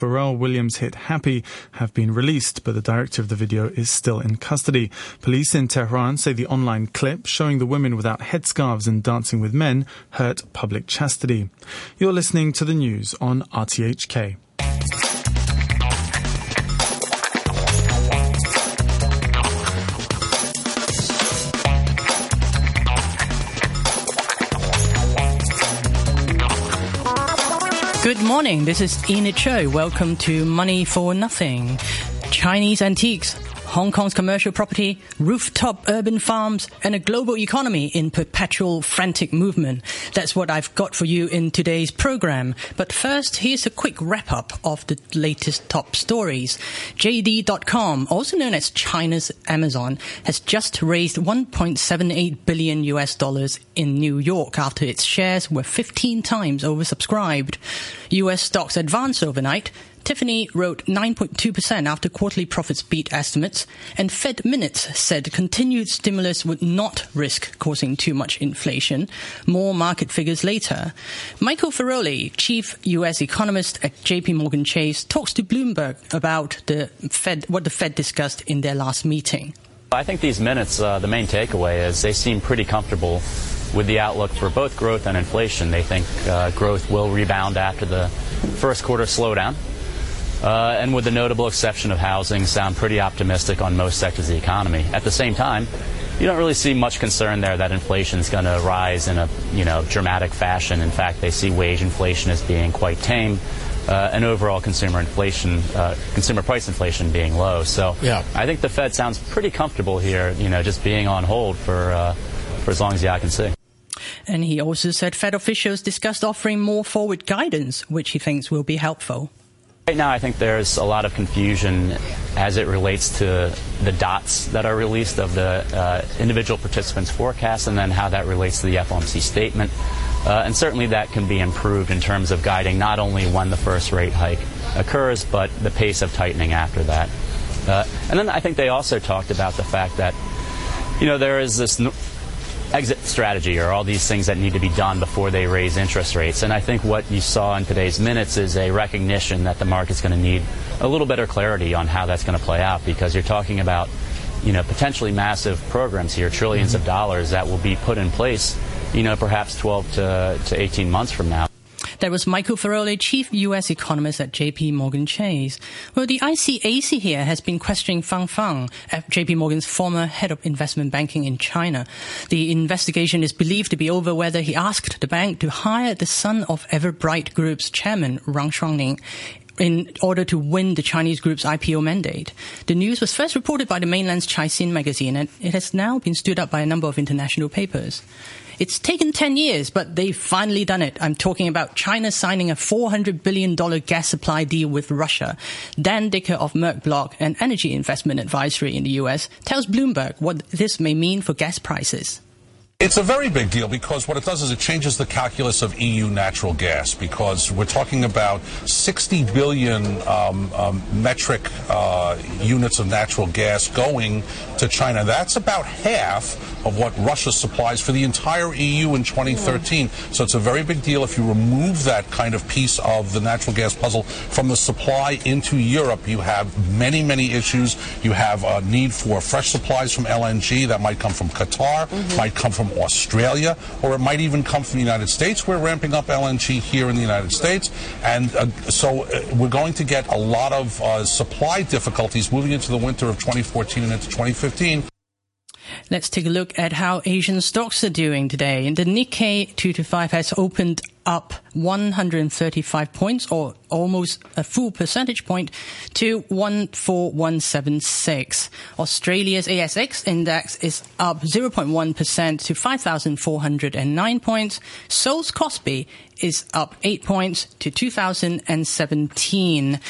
Pharrell Williams hit Happy have been released, but the director of the video is still in custody. Police in Tehran say the online clip showing the women without headscarves and dancing with men hurt public chastity. You're listening to the news on RTHK. Good morning. This is Enid Cho. Welcome to Money for Nothing. Chinese antiques, Hong Kong's commercial property, rooftop urban farms, and a global economy in perpetual frantic movement. That's what I've got for you in today's program. But first, here's a quick wrap up of the latest top stories. JD.com, also known as China's Amazon, has just raised 1.78 billion US dollars in New York after its shares were 15 times oversubscribed. US stocks advanced overnight. Tiffany wrote 9.2% after quarterly profits beat estimates, and Fed Minutes said continued stimulus would not risk causing too much inflation. More market figures later. Michael Feroli, chief U.S. economist at JP Morgan Chase, talks to Bloomberg about the Fed, what the Fed discussed in their last meeting. I think these minutes, uh, the main takeaway is they seem pretty comfortable with the outlook for both growth and inflation. They think uh, growth will rebound after the first quarter slowdown. Uh, and with the notable exception of housing, sound pretty optimistic on most sectors of the economy. At the same time, you don't really see much concern there that inflation is going to rise in a you know dramatic fashion. In fact, they see wage inflation as being quite tame, uh, and overall consumer inflation, uh, consumer price inflation being low. So Yeah. I think the Fed sounds pretty comfortable here. You know, just being on hold for uh, for as long as the eye can see. And he also said Fed officials discussed offering more forward guidance, which he thinks will be helpful. Right now, I think there's a lot of confusion as it relates to the dots that are released of the uh, individual participants' forecasts and then how that relates to the FOMC statement. Uh, and certainly that can be improved in terms of guiding not only when the first rate hike occurs, but the pace of tightening after that. Uh, and then I think they also talked about the fact that, you know, there is this exit strategy or all these things that need to be done before they raise interest rates. And I think what you saw in today's minutes is a recognition that the market's going to need a little better clarity on how that's going to play out because you're talking about, you know, potentially massive programs here, 10000000000s of mm-hmm. dollars that will be put in place, you know, perhaps 12 to, to 18 months from now. That was Michael Feroli, chief U.S. economist at JP Morgan Chase. Well, the ICAC here has been questioning Fang Fang, uh, JP Morgan's former head of investment banking in China. The investigation is believed to be over whether he asked the bank to hire the son of Everbright Group's chairman, Tang Shuangning, in order to win the Chinese group's IPO mandate. The news was first reported by the mainland's Caixin magazine and it has now been stood up by a number of international papers. It's taken 10 years, but they've finally done it. I'm talking about China signing a $400 billion gas supply deal with Russia. Dan Dicker of MercBloc, an energy investment advisory in the US, tells Bloomberg what this may mean for gas prices. It's a very big deal because what it does is it changes the calculus of EU natural gas because we're talking about 60 billion um, um, metric uh, units of natural gas going to China. That's about half of what Russia supplies for the entire EU in 2013. So it's a very big deal if you remove that kind of piece of the natural gas puzzle from the supply into Europe. You have many, many issues. You have a need for fresh supplies from LNG that might come from Qatar, might come from Australia, or it might even come from the United States. We're ramping up LNG here in the United States. And uh, so uh, we're going to get a lot of uh, supply difficulties moving into the winter of 2014 and into 2015. Let's take a look at how Asian stocks are doing today. The Nikkei 225 has opened up 135 points or almost a full percentage point to 14176. Australia's ASX index is up 0.1% to 5,409 points. Seoul's Kospi is up 8 points to 2017.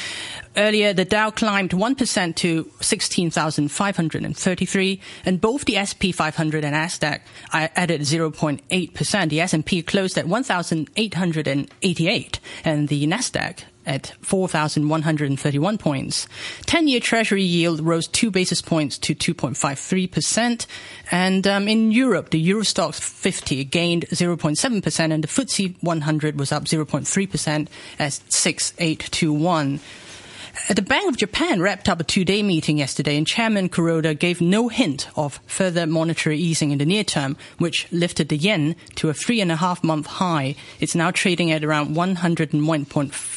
Earlier, the Dow climbed 1% to 16,533, and both the SP 500 and Nasdaq added 0.8%. The S&P closed at 1,888, and the Nasdaq at 4,131 points. 10-year Treasury yield rose two basis points to 2.53%. And um, in Europe, the Euro Stoxx 50 gained 0.7% and the FTSE 100 was up 0.3% at 6821. The Bank of Japan wrapped up a two-day meeting yesterday, and Chairman Kuroda gave no hint of further monetary easing in the near term, which lifted the yen to a three and a half month high. It's now trading at around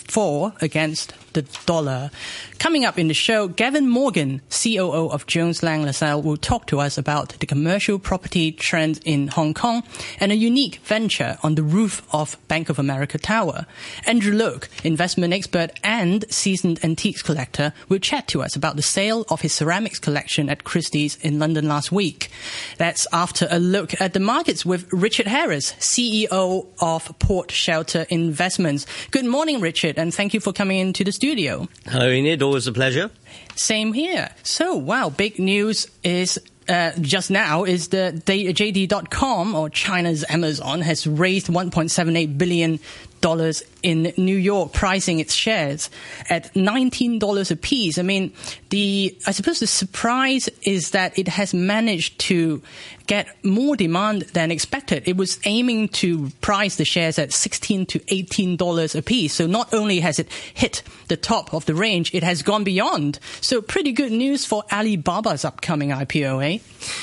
101.4 against the dollar. Coming up in the show, Gavin Morgan, COO of Jones Lang LaSalle, will talk to us about the commercial property trend in Hong Kong and a unique venture on the roof of Bank of America Tower. Andrew Look, investment expert and seasoned antiques collector, will chat to us about the sale of his ceramics collection at Christie's in London last week. That's after a look at the markets with Richard Harris, CEO of Port Shelter Investments. Good morning, Richard, and thank you for coming into the studio studio. Hello, Enid. Always a pleasure. Same here. So, wow, big news is uh, just now is the JD.com or China's Amazon has raised 1.78 billion dollars in New York, pricing its shares at $19 a piece. I mean, the, I suppose the surprise is that it has managed to get more demand than expected. It was aiming to price the shares at 16 to $18 a piece. So not only has it hit the top of the range, it has gone beyond. So pretty good news for Alibaba's upcoming IPO, eh?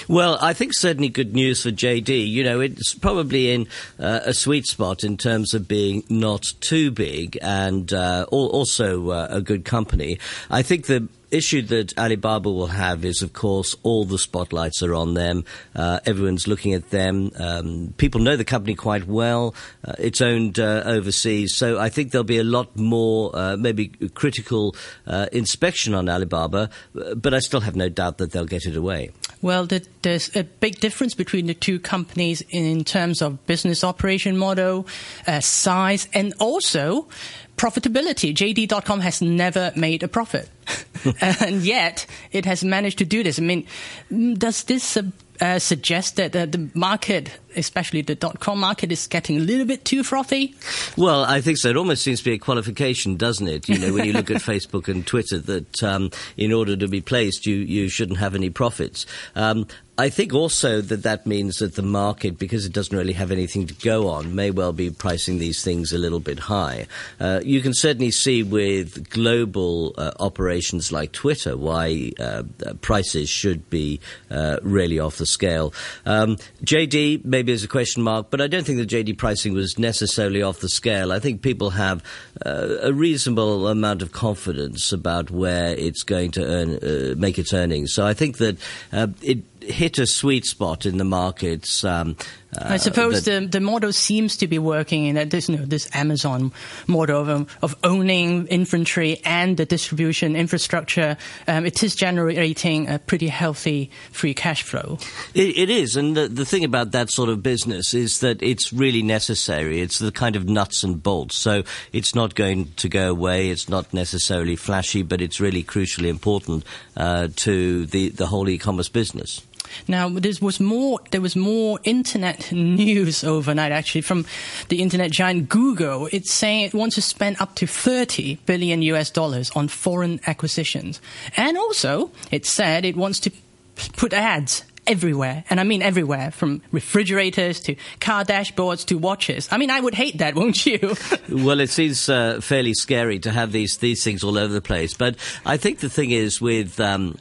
Well, I think certainly good news for JD. You know, it's probably in uh, a sweet spot in terms of being not too big and uh, also uh, a good company. I think the issue that Alibaba will have is, of course, all the spotlights are on them. Uh, everyone's looking at them. Um, people know the company quite well. Uh, it's owned uh, overseas, so I think there'll be a lot more, uh, maybe critical uh, inspection on Alibaba. But I still have no doubt that they'll get it away. Well, there's a big difference between the two companies in terms of business operation model, uh, size, and also profitability. JD.com has never made a profit. and yet it has managed to do this. I mean, does this uh, uh, suggest that uh, the market, especially the dot com market, is getting a little bit too frothy? Well, I think so. It almost seems to be a qualification, doesn't it? You know, when you look at Facebook and Twitter, that um, in order to be placed, you, you shouldn't have any profits. Um, I think also that that means that the market, because it doesn't really have anything to go on, may well be pricing these things a little bit high. Uh, you can certainly see with global uh, operations like Twitter why uh, prices should be uh, really off the scale. Um, JD maybe is a question mark, but I don't think the JD pricing was necessarily off the scale. I think people have uh, a reasonable amount of confidence about where it's going to earn, uh, make its earnings. So I think that it hit a sweet spot in the markets. Um, uh, I suppose the the model seems to be working in that this you know, this Amazon model of, of owning inventory and the distribution infrastructure. Um, it is generating a pretty healthy free cash flow. it, it is, and the, the thing about that sort of business is that it's really necessary. It's the kind of nuts and bolts. So it's not going to go away. It's not necessarily flashy, but it's really crucially important uh, to the the whole e-commerce business. Now, there was more. There was more internet news overnight, actually, from the internet giant Google. It's saying it wants to spend up to 30 billion US dollars on foreign acquisitions, and also it said it wants to put ads everywhere. And I mean everywhere, from refrigerators to car dashboards to watches. I mean, I would hate that, won't you? well, it seems uh, fairly scary to have these, these things all over the place. But I think the thing is with. Um,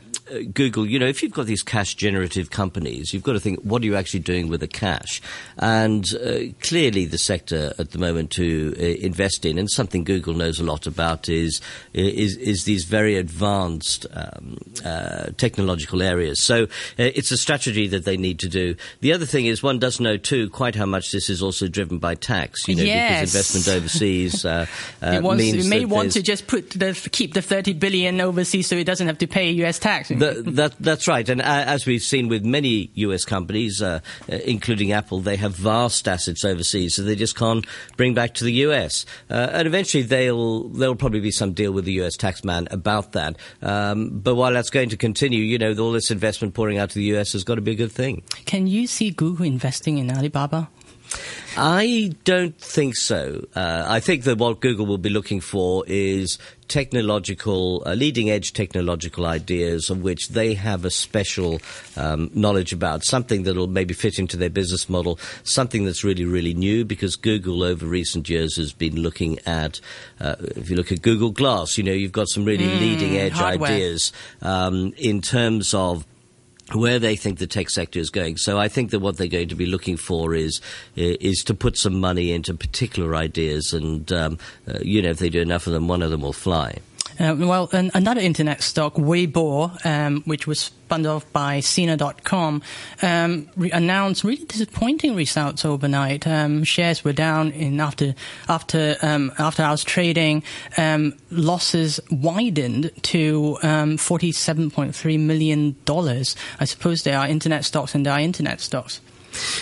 Google, you know, if you've got these cash generative companies, you've got to think, what are you actually doing with the cash? And uh, clearly, the sector at the moment to uh, invest in, and something Google knows a lot about, is is, is these very advanced um, uh, technological areas. So uh, it's a strategy that they need to do. The other thing is, one does know too quite how much this is also driven by tax. You know, yes. because investment overseas uh, uh, wants, means it may want to just put the keep the thirty billion overseas, so it doesn't have to pay U.S. tax that, that's right. And uh, as we've seen with many US companies, uh, uh, including Apple, they have vast assets overseas, so they just can't bring back to the US. Uh, and eventually, they'll there'll probably be some deal with the US taxman about that. Um, but while that's going to continue, you know, all this investment pouring out to the US has got to be a good thing. Can you see Google investing in Alibaba? I don't think so. Uh, I think that what Google will be looking for is technological, uh, leading edge technological ideas of which they have a special um, knowledge about, something that will maybe fit into their business model, something that's really, really new because Google over recent years has been looking at, uh, if you look at Google Glass, you know, you've got some really mm, leading edge hardware. ideas um, in terms of where they think the tech sector is going. So I think that what they're going to be looking for is is to put some money into particular ideas, and um, uh, you know, if they do enough of them, one of them will fly. Uh, well, an, another internet stock, Weibo, um, which was spun off by Sina.com, um, re- announced really disappointing results overnight. Um, shares were down in after after um, after hours trading. Um, losses widened to um, forty-seven point three million dollars. I suppose there are internet stocks and there are internet stocks.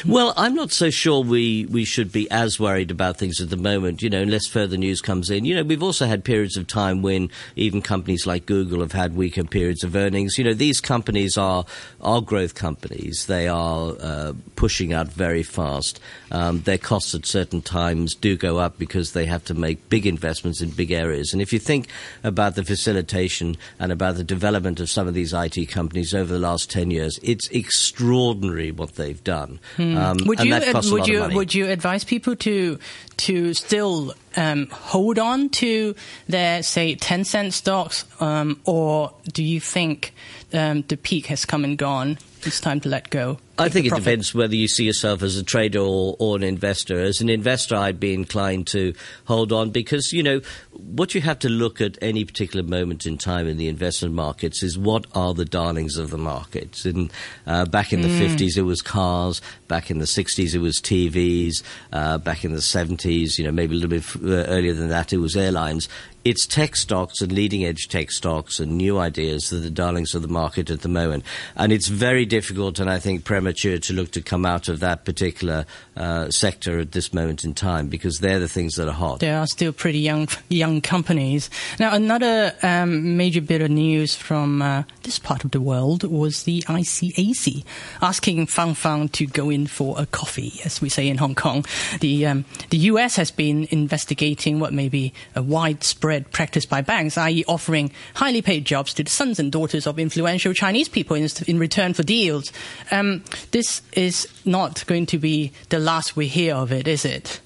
Well, I'm not so sure we, we should be as worried about things at the moment, you know, unless further news comes in. You know, we've also had periods of time when even companies like Google have had weaker periods of earnings. You know, these companies are, are growth companies. They are uh, pushing out very fast. Um, their costs at certain times do go up because they have to make big investments in big areas. And if you think about the facilitation and about the development of some of these IT companies over the last 10 years, it's extraordinary what they've done. Hmm. Um, would you would you would you advise people to to still um, hold on to their say Tencent stocks, um, or do you think um, the peak has come and gone? It's time to let go. I think it depends whether you see yourself as a trader or, or, an investor. As an investor, I'd be inclined to hold on because, you know, what you have to look at any particular moment in time in the investment markets is what are the darlings of the markets. And uh, back in the mm. 50s, it was cars. Back in the 60s, it was TVs. Uh, back in the 70s, you know, maybe a little bit uh, earlier than that, it was airlines it's tech stocks and leading edge tech stocks and new ideas that are the darlings of the market at the moment. And it's very difficult and I think premature to look to come out of that particular uh, sector at this moment in time because they're the things that are hot. They are still pretty young, young companies. Now, another um, major bit of news from uh, this part of the world was the ICAC asking Fang Fang to go in for a coffee, as we say in Hong Kong. The um, the US has been investigating what may be a widespread widespread practice by banks, i.e., offering highly paid jobs to the sons and daughters of influential Chinese people in, in return for deals. Um, this is not going to be the last we hear of it, is it?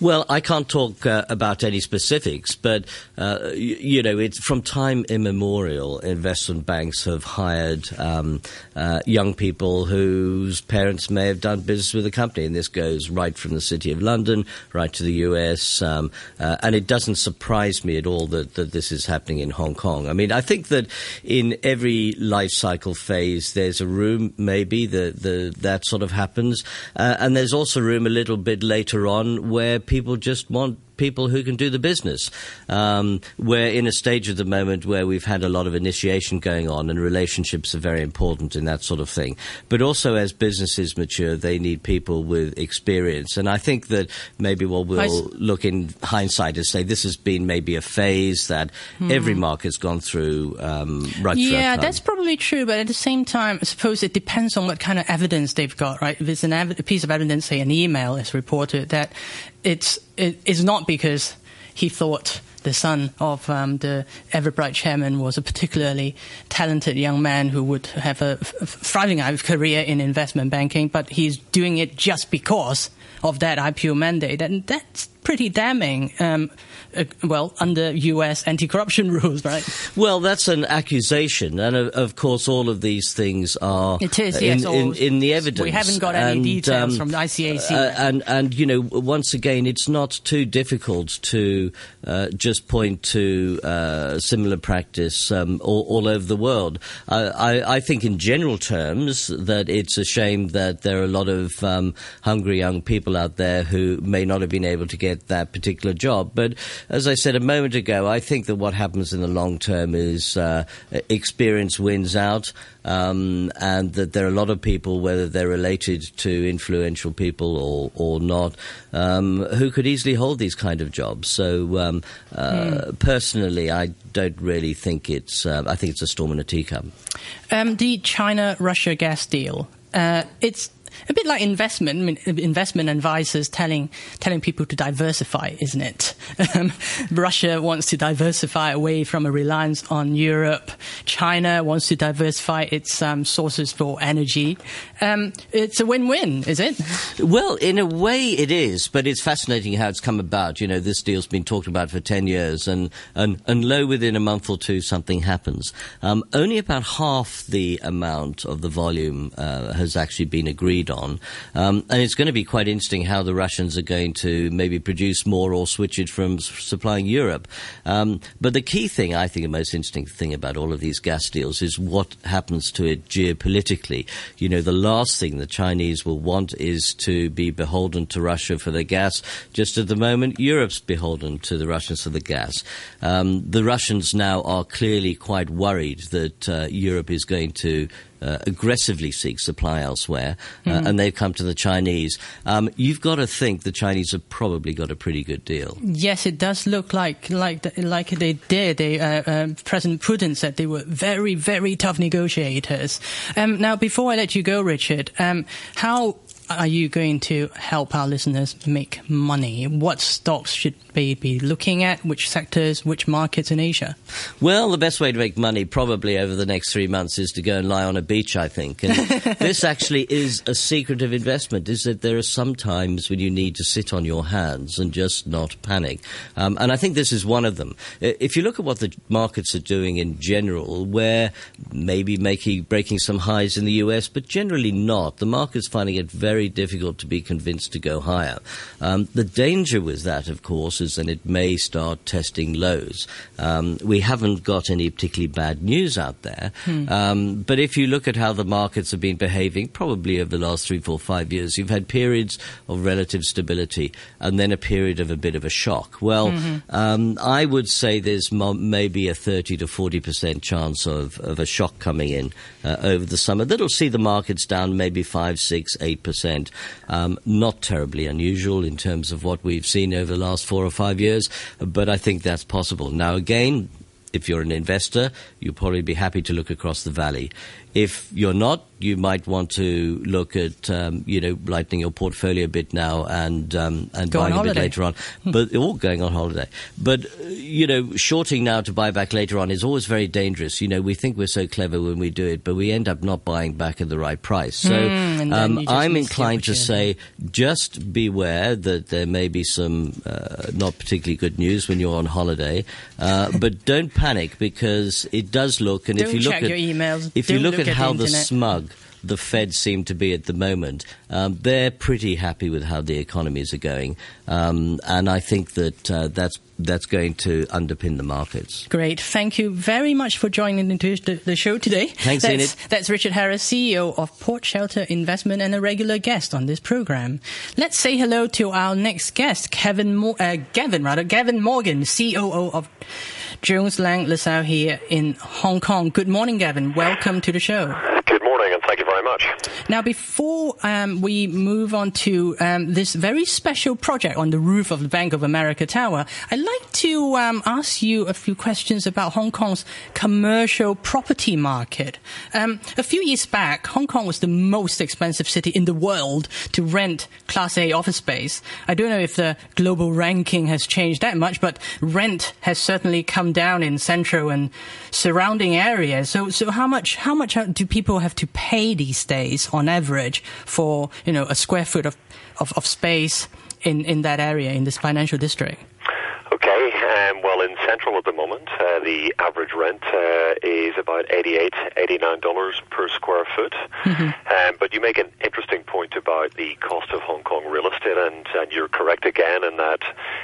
Well, I can't talk uh, about any specifics, but uh, you, know, it's from time immemorial. Investment banks have hired um, uh, young people whose parents may have done business with the company, and this goes right from the City of London right to the U.S. Um, uh, and it doesn't surprise me at all that, that this is happening in Hong Kong. I mean, I think that in every life cycle phase, there's a room maybe that that sort of happens, uh, and there's also room a little bit later on where people just want people who can do the business. Um, we're in a stage at the moment where we've had a lot of initiation going on, and relationships are very important in that sort of thing. But also, as businesses mature, they need people with experience. And I think that maybe what we'll look in hindsight is say this has been maybe a phase that hmm. every market's gone through um, right Yeah, that's probably true. But at the same time, I suppose it depends on what kind of evidence they've got, right? If it's an ev- a piece of evidence, say an email is reported, that it's it, it's not because he thought the son of um, the Everbright chairman was a particularly talented young man who would have a, thriving career in investment banking, but he's doing it just because of that IPO mandate, and that's pretty damning. Um, uh, well, under U.S. anti-corruption rules, right? Well, that's an accusation, and of, of course, all of these things are it is, yes, in, in, in, the evidence. We haven't got any and, details um, from the ICAC. Uh, and and you know, once again, it's not too difficult to uh, just point to uh, similar practice um, all, all, over the world. I, I, think, in general terms, that it's a shame that there are a lot of um, hungry young people out there who may not have been able to get that particular job, but as I said a moment ago, I think that what happens in the long term is uh, experience wins out, um, and that there are a lot of people, whether they're related to influential people or, or not, um, who could easily hold these kind of jobs. So, um, uh, mm. personally, I don't really think it's. Uh, I think it's a storm in a teacup. Um, the China-Russia gas deal. Uh, it's a bit like investment, investment advisors telling telling people to diversify, isn't it? Um, Russia wants to diversify away from a reliance on Europe. China wants to diversify its um, sources for energy. Um, it's a win-win, is it? Well, in a way, it is, but it's fascinating how it's come about. You know, this deal's been talked about for ten years, and and and lo, within a month or two, something happens. Um, only about half the amount of the volume uh, has actually been agreed on. Um, and it's going to be quite interesting how the Russians are going to maybe produce more or switch it from supplying Europe. Um, but the key thing, I think, the most interesting thing about all of these gas deals is what happens to it geopolitically. You know, the last thing the Chinese will want is to be beholden to Russia for their gas. Just at the moment, Europe's beholden to the Russians for the gas. Um, the Russians now are clearly quite worried that uh, Europe is going to uh, aggressively seek supply elsewhere, uh, Mm-hmm. and they've come to the Chinese. Um, you've got to think the Chinese have probably got a pretty good deal. Yes, it does look like like the- like they did. They, uh, um, President Putin said they were very very tough negotiators. Um, now, before I let you go, Richard, um, how are you going to help our listeners make money? What stocks should they be looking at? Which sectors? Which markets in Asia? Well, the best way to make money probably over the next three months is to go and lie on a beach, I think. And this actually is a secret of investment, is that there are some times when you need to sit on your hands and just not panic. Um, and I think this is one of them. If you look at what the markets are doing in general, where maybe making, breaking some highs in the US, but generally not, the market's finding it very difficult to be convinced to go higher. Um, the danger with that, of course, is that it may start testing lows. Um, we haven't got any particularly bad news out there, um, but if you look at how the markets have been behaving, probably over the last three, four, five years, you've had periods of relative stability and then a period of a bit of a shock. Well, um, I would say there's maybe a 30 to 40 percent chance of, of a shock coming in uh, over the summer. That'll see the markets down maybe 5, 6, 8 percent. Um, not terribly unusual in terms of what we've seen over the last four or five years, but I think that's possible. Now, again, if you're an investor, you'll probably be happy to look across the valley. If you're not, you might want to look at, um, you know, lightening your portfolio a bit now and um, and Go buying a bit later on. But all going on holiday. But uh, you know, shorting now to buy back later on is always very dangerous. You know, we think we're so clever when we do it, but we end up not buying back at the right price. So then um, I'm inclined to say just beware that there may be some uh, not particularly good news when you're on holiday, uh, but don't panic because it does look. And if Don't you look at your emails. if you Don't look, look at, at how the internet. smug the Fed seem to be at the moment, um, they're pretty happy with how the economies are going, um, and I think that uh, that's that's going to underpin the markets. Great. Thank you very much for joining the, the show today. Thanks, that's, Enid. That's Richard Harris, CEO of Port Shelter Investment and a regular guest on this program. Let's say hello to our next guest, Kevin Mo- uh, Gavin, rather, Gavin Morgan, COO of Jones Lang LaSalle here in Hong Kong. Good morning, Gavin. Welcome to the show. Good thank you very much. Now, before um, we move on to um, this very special project on the roof of the Bank of America Tower, I'd like to um, ask you a few questions about Hong Kong's commercial property market. Um, a few years back, Hong Kong was the most expensive city in the world to rent Class A office space. I don't know if the global ranking has changed that much, but rent has certainly come down in central and surrounding areas. So, so how much how much do people have to pay these days on average for you know a square foot of of, of space in in that area in this financial district? Okay, um, well, in Central at the moment, uh, the average rent uh, is about $88, $89 per square foot. Um, but you make an interesting point about the cost of Hong Kong real estate, and, and you're correct again in that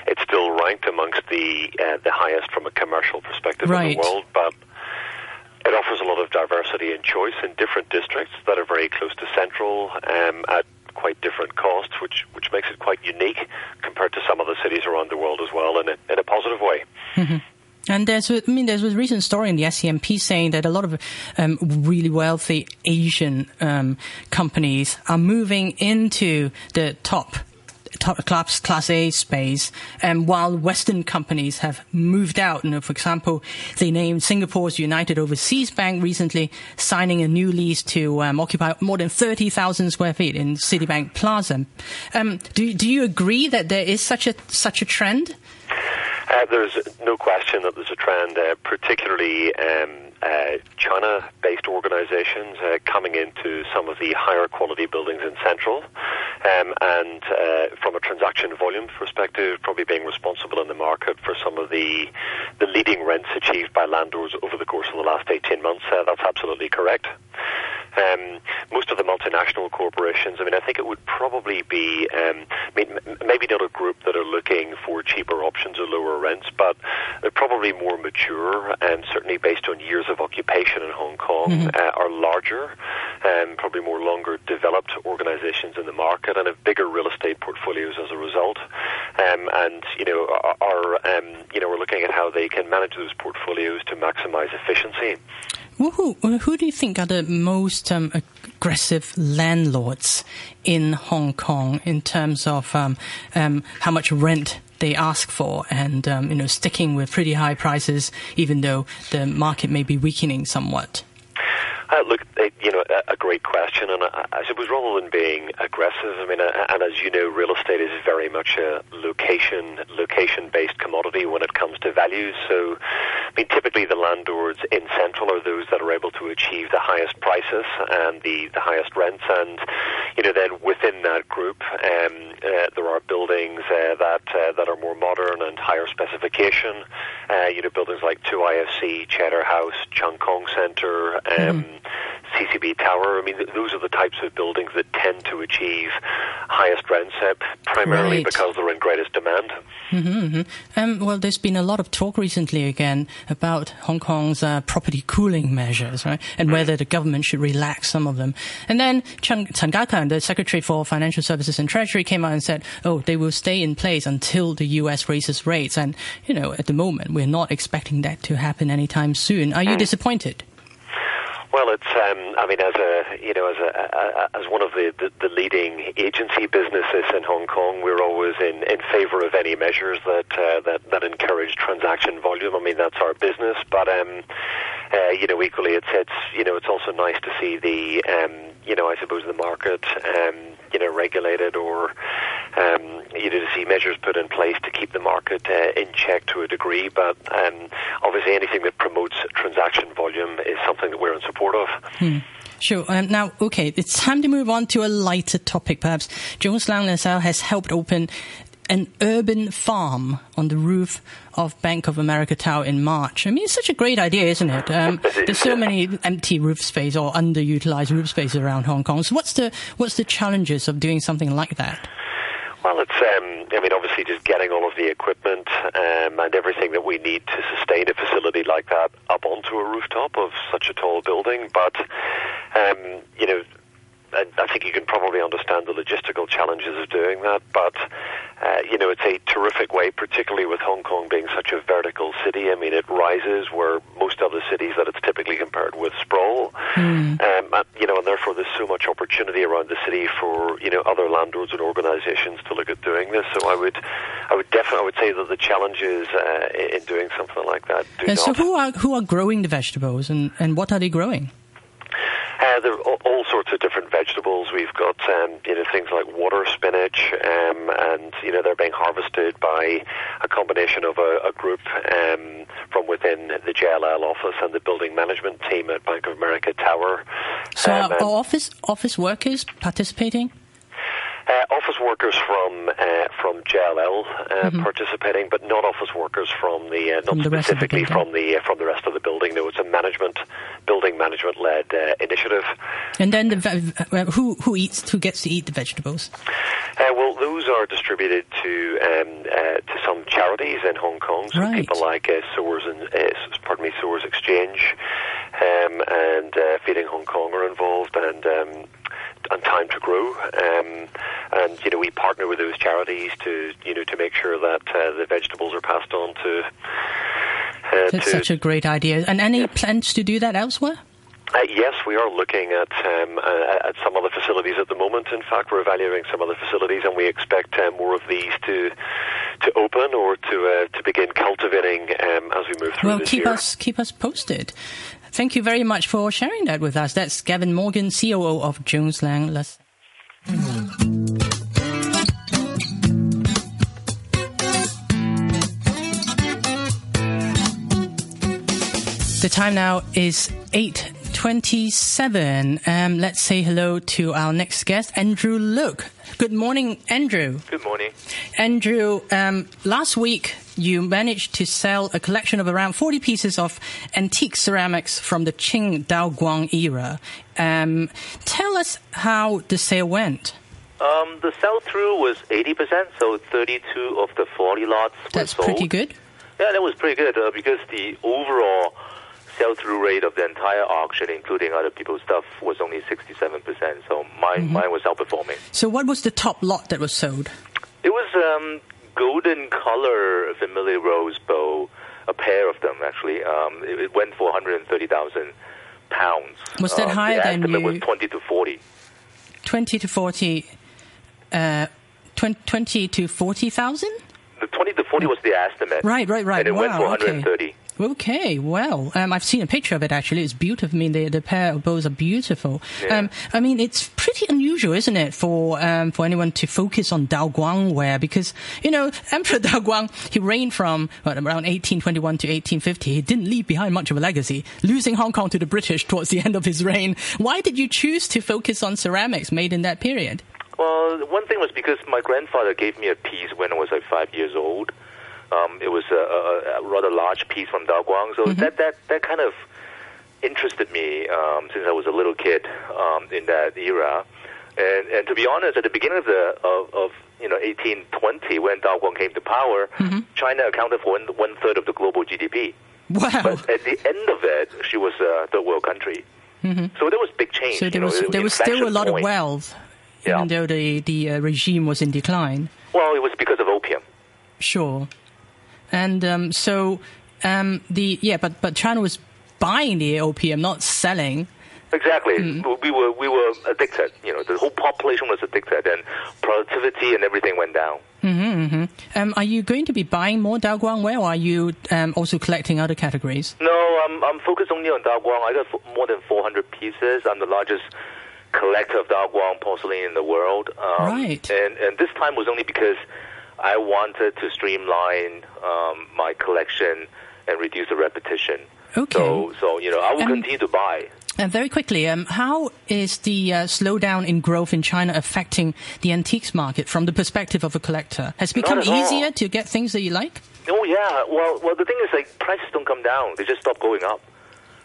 it's still ranked amongst the uh, the highest from a commercial perspective in the world. But it offers a lot of diversity and choice in different districts that are very close to Central um, at quite different costs, which which makes it quite unique compared to some other cities around the world as well, in a, in a positive way. And there's, I mean, there's a recent story in the SCMP saying that a lot of um, really wealthy Asian um, companies are moving into the top class, class A space, and while Western companies have moved out, you know, for example, they named Singapore's United Overseas Bank recently signing a new lease to um, occupy more than 30,000 square feet in Citibank Plaza. Um, do, do you agree that there is such a, such a trend? Uh, there's no question that there's a trend, uh, particularly um, uh, China-based organisations uh, coming into some of the higher quality buildings in Central, um, and uh, from a transaction volume perspective, probably being responsible in the market for some of the the leading rents achieved by landlords over the course of the last 18 months. Uh, that's absolutely correct. Um, most of the multinational corporations, I mean, I think it would probably be, um, I mean, maybe not a group that are looking for cheaper options or lower rents, but they're probably more mature and certainly based on years of occupation in Hong Kong mm-hmm. uh, are larger, and probably more longer developed organizations in the market and have bigger real estate portfolios as a result. Um, and, you know, are, um, you know, we're looking at how they can manage those portfolios to maximize efficiency. Who, who do you think are the most um, aggressive landlords in Hong Kong in terms of um, um, how much rent they ask for and um, you know sticking with pretty high prices even though the market may be weakening somewhat? Uh, look, you know, a, great question, and I, suppose rather than being aggressive, I mean, uh, and as you know, real estate is very much a location location based commodity when it comes to values. So, I mean, typically the landlords in central are those that are able to achieve the highest prices and the the highest rents, and you know, then within that group, um, uh, there are buildings uh, that uh, that are more modern and higher specification. Uh, you know, buildings like 2IFC, Chater House, Cheung Kong Center. Um, mm. CCB Tower. I mean, th- those are the types of buildings that tend to achieve highest rents, uh, primarily right. because they're in greatest demand. Mm-hmm, mm-hmm. Um, well, there's been a lot of talk recently again about Hong Kong's uh, property cooling measures, right, and whether the government should relax some of them. And then Chan Ka-keung, the Secretary for Financial Services and Treasury, came out and said, "Oh, they will stay in place until the U.S. raises rates." And you know, at the moment, we're not expecting that to happen anytime soon. Are you mm. disappointed? Well, it's um, I mean, as a you know, as a, a as one of the, the, the leading agency businesses in Hong Kong, we're always in, in favour of any measures that uh, that that encourage transaction volume. I mean, that's our business, but um, uh, you know, equally, it's it's you know, it's also nice to see the um, you know, I suppose the market um, you know, regulated or um, you know, to see measures put in place to keep the market uh, in check to a degree. But um, obviously, anything that promotes transaction volume is something that we're in support of. Hmm. Sure. Um, now, okay, it's time to move on to a lighter topic, perhaps. Jones Lang LaSalle has helped open an urban farm on the roof of Bank of America Tower in March. I mean, it's such a great idea, isn't it? Um, there's so many empty roof space or underutilized roof space around Hong Kong. So, what's the what's the challenges of doing something like that? Well, it's, um, I mean, obviously just getting all of the equipment um, and everything that we need to sustain a facility like that up onto a rooftop of such a tall building. But, um, you know, I, I think you can probably understand the logistical challenges of doing that, but uh, you know it's a terrific way, particularly with Hong Kong being such a vertical city. I mean, it rises where most other cities that it's typically compared with sprawl. Mm. Um, and, you know, and therefore there's so much opportunity around the city for you know other landlords and organisations to look at doing this. So I would, I would definitely, I would say that the challenges uh, in doing something like that. Do so who are who are growing the vegetables and and what are they growing? Uh, there are all sorts of different vegetables. We've got um, you know things like water spinach, um, and you know they're being harvested by a combination of a, a group um, from within the JLL office and the building management team at Bank of America Tower. So, um, are office office workers participating? Uh, office workers from uh, from JLL uh, mm-hmm. participating, but not office workers from the uh, not from the specifically the from the uh, from the rest of the building. No, it's a management building management led uh, initiative. And then the who who eats who gets to eat the vegetables? well, those are distributed to um, to some charities in Hong Kong. So right. people like Soars and pardon me Soars Exchange um, and Feeding Hong Kong are involved, and um, and Time to Grow. Um, and you know, we partner with those charities to you know to make sure that uh, the vegetables are passed on to. Uh, That's to, such a great idea. And any yeah. plans to do that elsewhere? Uh, yes, we are looking at um, uh, at some other facilities at the moment. In fact, we're evaluating some other facilities, and we expect uh, more of these to to open or to uh, to begin cultivating um, as we move through well, this keep year. us keep us posted. Thank you very much for sharing that with us. That's Gavin Morgan, COO of Jones Lang. Let's The time now is 8.27. Um, let's say hello to our next guest, Andrew Look. Good morning, Andrew. Good morning. Andrew, um, last week you managed to sell a collection of around 40 pieces of antique ceramics from the Qing Daoguang era. Um, tell us how the sale went. Um, the sell through was 80%, so 32 of the 40 lots were That's sold. pretty good. Yeah, that was pretty good uh, because the overall sell through rate of the entire auction, including other people's stuff, was only 67%. So mine, Mm-hmm. mine was outperforming. So what was the top lot that was sold? It was um, golden color famille rose bow, a pair of them actually. Um, it, it went for 130,000 pounds. Was that um, higher the than estimate you- was 20 to 40. 20 to 40, uh, 20, 20 to 40,000? The 20 to 40 was the estimate. Right, right, right. And it went Wow, for 130. Okay, well, um, I've seen a picture of it actually. It's beautiful. I mean, the, the pair of bows are beautiful. Yeah. Um, I mean, it's pretty unusual, isn't it, for um, for anyone to focus on Daoguang ware because you know Emperor Daoguang he reigned from what, around 1821 to 1850. He didn't leave behind much of a legacy, losing Hong Kong to the British towards the end of his reign. Why did you choose to focus on ceramics made in that period? Well, one thing was because my grandfather gave me a piece when I was like five years old. Um, it was a, a, a rather large piece from Daoguang, so that, that that kind of interested me um, since I was a little kid um, in that era. And and to be honest, at the beginning of the of, of you know 1820, when Daoguang came to power, China accounted for one, one third of the global GDP. Wow. But at the end of it, she was a third world country. So there was big change. So there know, was it there was still a lot of wealth, Yeah. even though the the uh, regime was in decline. Well, it was because of opium. Sure. And um, so um, the yeah, but but China was buying the opium, not selling. Exactly. Hmm. We were we were addicted. You know, the whole population was addicted, and productivity and everything went down. Um, are you going to be buying more Daoguang ware, or are you um, also collecting other categories? No, I'm I'm focused only on Daoguang. I got f- more than 400 pieces. I'm the largest collector of Daoguang porcelain in the world. Um, Right. And and this time was only because I wanted to streamline um, my collection and reduce the repetition. Okay. So so you know, I will Um, continue to buy. And very quickly, um, how is the uh, slowdown in growth in China affecting the antiques market from the perspective of a collector? Has it become at all. easier to get things that you like? Oh yeah. Well well, the thing is like prices don't come down; they just stop going up.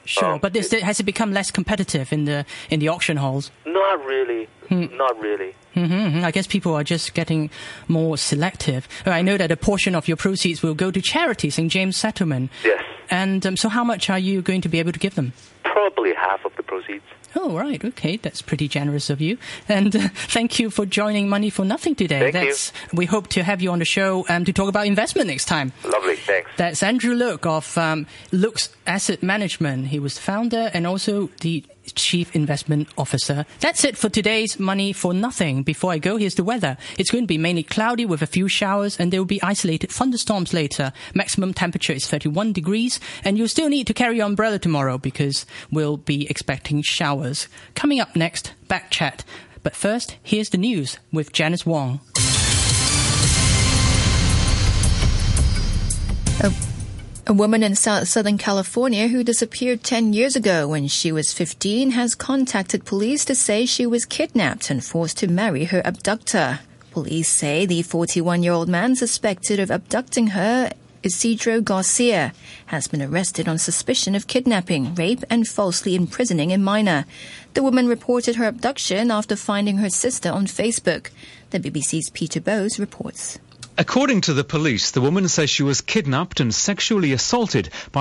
Sure, Um, but is it, has it become less competitive in the in the auction halls? Not really. Not really. hmm I guess people are just getting more selective. I know that a portion of your proceeds will go to charity, St James Settlement. Yes. And um, so, how much are you going to be able to give them? Probably half of the proceeds. Oh, right. Okay. That's pretty generous of you. And uh, thank you for joining Money for Nothing today. Thank you. We hope to have you on the show um, to talk about investment next time. Lovely. Thanks. That's Andrew Look of um, Looks Asset Management. He was the founder and also the Chief Investment Officer. That's it for today's Money for Nothing. Before I go, here's the weather. It's going to be mainly cloudy with a few showers and there will be isolated thunderstorms later. Maximum temperature is 31 degrees and you'll still need to carry your umbrella tomorrow because we'll be expecting showers. Coming up next, Backchat. But first, here's the news with Janice Wong. Oh. A woman in South Southern California who disappeared 10 years ago when she was 15 has contacted police to say she was kidnapped and forced to marry her abductor. Police say the 41 year old man suspected of abducting her, Isidro Garcia, has been arrested on suspicion of kidnapping, rape, and falsely imprisoning a minor. The woman reported her abduction after finding her sister on Facebook. The BBC's Peter Bowes reports. According to the police, the woman says she was kidnapped and sexually assaulted by